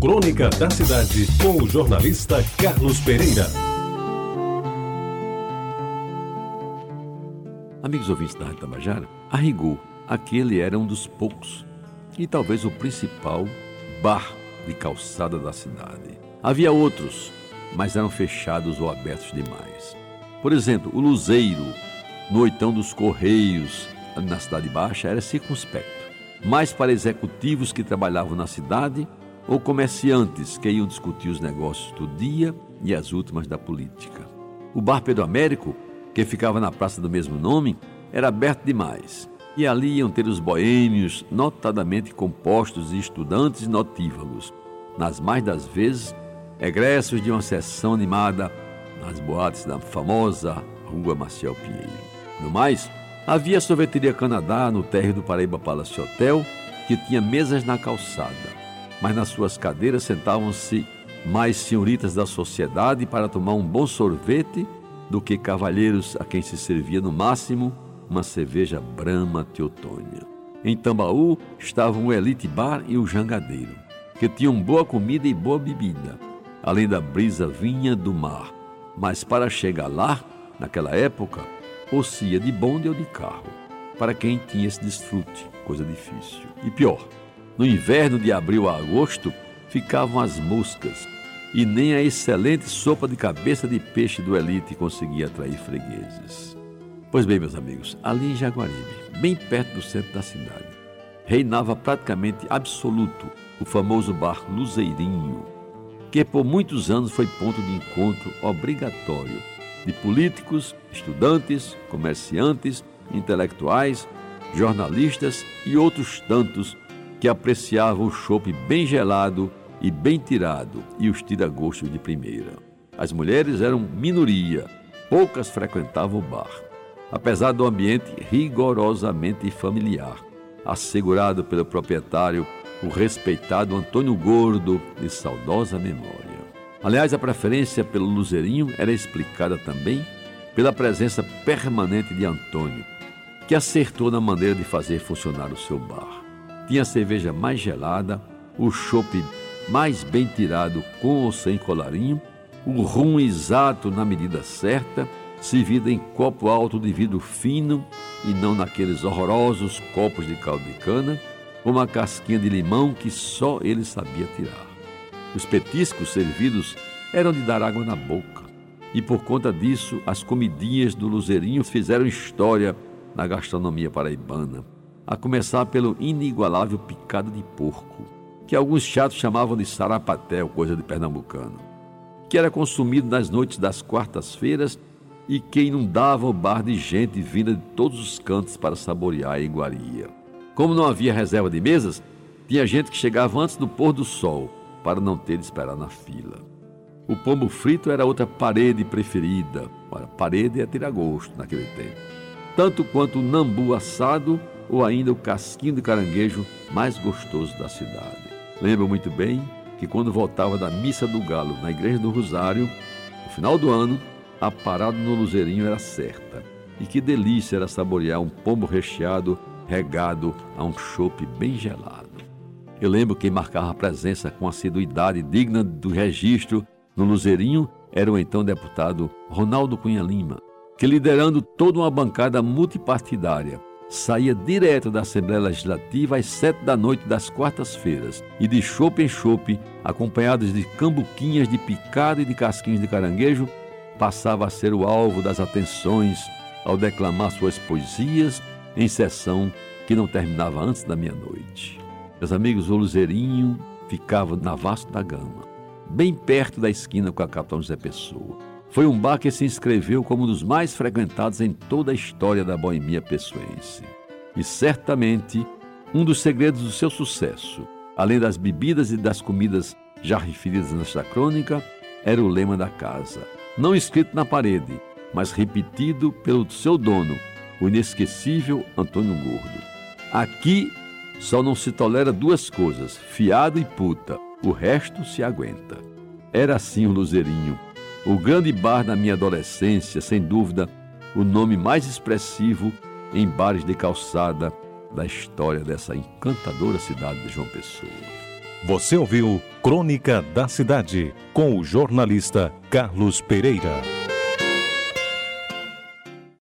Crônica da Cidade, com o jornalista Carlos Pereira. Amigos ouvintes da Rádio Tabajara, a rigor, aquele era um dos poucos, e talvez o principal, bar de calçada da cidade. Havia outros, mas eram fechados ou abertos demais. Por exemplo, o Luzeiro, no Oitão dos Correios, na Cidade Baixa, era circunspecto, mais para executivos que trabalhavam na cidade ou comerciantes que iam discutir os negócios do dia e as últimas da política. O Bar Pedro Américo, que ficava na praça do mesmo nome, era aberto demais, e ali iam ter os boêmios, notadamente compostos de estudantes notívagos, nas mais das vezes, egressos de uma sessão animada nas boates da famosa Rua Maciel Pinheiro. No mais, havia a sorveteria Canadá no térreo do Paraíba Palace Hotel, que tinha mesas na calçada mas nas suas cadeiras sentavam-se mais senhoritas da sociedade para tomar um bom sorvete do que cavalheiros a quem se servia no máximo uma cerveja Brahma Teotônia. Em Tambaú estavam o Elite Bar e o Jangadeiro, que tinham boa comida e boa bebida, além da brisa vinha do mar. Mas para chegar lá, naquela época, ou se ia de bonde ou de carro, para quem tinha esse desfrute, coisa difícil. E pior, no inverno de abril a agosto, ficavam as moscas, e nem a excelente sopa de cabeça de peixe do Elite conseguia atrair fregueses. Pois bem, meus amigos, ali em Jaguaribe, bem perto do centro da cidade, reinava praticamente absoluto o famoso bar Luzeirinho, que por muitos anos foi ponto de encontro obrigatório de políticos, estudantes, comerciantes, intelectuais, jornalistas e outros tantos que apreciavam o chope bem gelado e bem tirado e os tiragostos de primeira. As mulheres eram minoria, poucas frequentavam o bar. Apesar do ambiente rigorosamente familiar, assegurado pelo proprietário, o respeitado Antônio Gordo, de saudosa memória. Aliás, a preferência pelo Luzerinho era explicada também pela presença permanente de Antônio, que acertou na maneira de fazer funcionar o seu bar. Tinha a cerveja mais gelada, o chope mais bem tirado com ou sem colarinho, o rum exato na medida certa, servido em copo alto de vidro fino e não naqueles horrorosos copos de caldo de cana, uma casquinha de limão que só ele sabia tirar. Os petiscos servidos eram de dar água na boca, e por conta disso as comidinhas do Luzerinho fizeram história na gastronomia paraibana a começar pelo inigualável picado de porco, que alguns chatos chamavam de sarapatel, coisa de pernambucano, que era consumido nas noites das quartas-feiras e que inundava o bar de gente vinda de todos os cantos para saborear a iguaria. Como não havia reserva de mesas, tinha gente que chegava antes do pôr do sol para não ter de esperar na fila. O pombo frito era outra parede preferida. Ora, parede é tiragosto naquele tempo. Tanto quanto o nambu assado ou ainda o casquinho de caranguejo mais gostoso da cidade. Lembro muito bem que quando voltava da missa do galo na igreja do Rosário, no final do ano, a parada no Luzerinho era certa. E que delícia era saborear um pombo recheado regado a um chope bem gelado. Eu lembro que marcava a presença com assiduidade digna do registro no Luzerinho era o então deputado Ronaldo Cunha Lima, que liderando toda uma bancada multipartidária, saía direto da Assembleia Legislativa às sete da noite das quartas-feiras e de chope em chope, acompanhados de cambuquinhas de picado e de casquinhos de caranguejo, passava a ser o alvo das atenções ao declamar suas poesias em sessão que não terminava antes da meia-noite. Meus amigos, o Luzerinho ficava na Vasco da Gama, bem perto da esquina com a Capitão José Pessoa. Foi um bar que se inscreveu como um dos mais frequentados em toda a história da boemia pessoense. E certamente um dos segredos do seu sucesso, além das bebidas e das comidas já referidas nesta crônica, era o lema da casa, não escrito na parede, mas repetido pelo seu dono, o inesquecível Antônio Gordo. Aqui só não se tolera duas coisas, fiado e puta, o resto se aguenta. Era assim o Luzerinho, o grande bar da minha adolescência, sem dúvida, o nome mais expressivo em bares de calçada da história dessa encantadora cidade de João Pessoa. Você ouviu Crônica da Cidade, com o jornalista Carlos Pereira.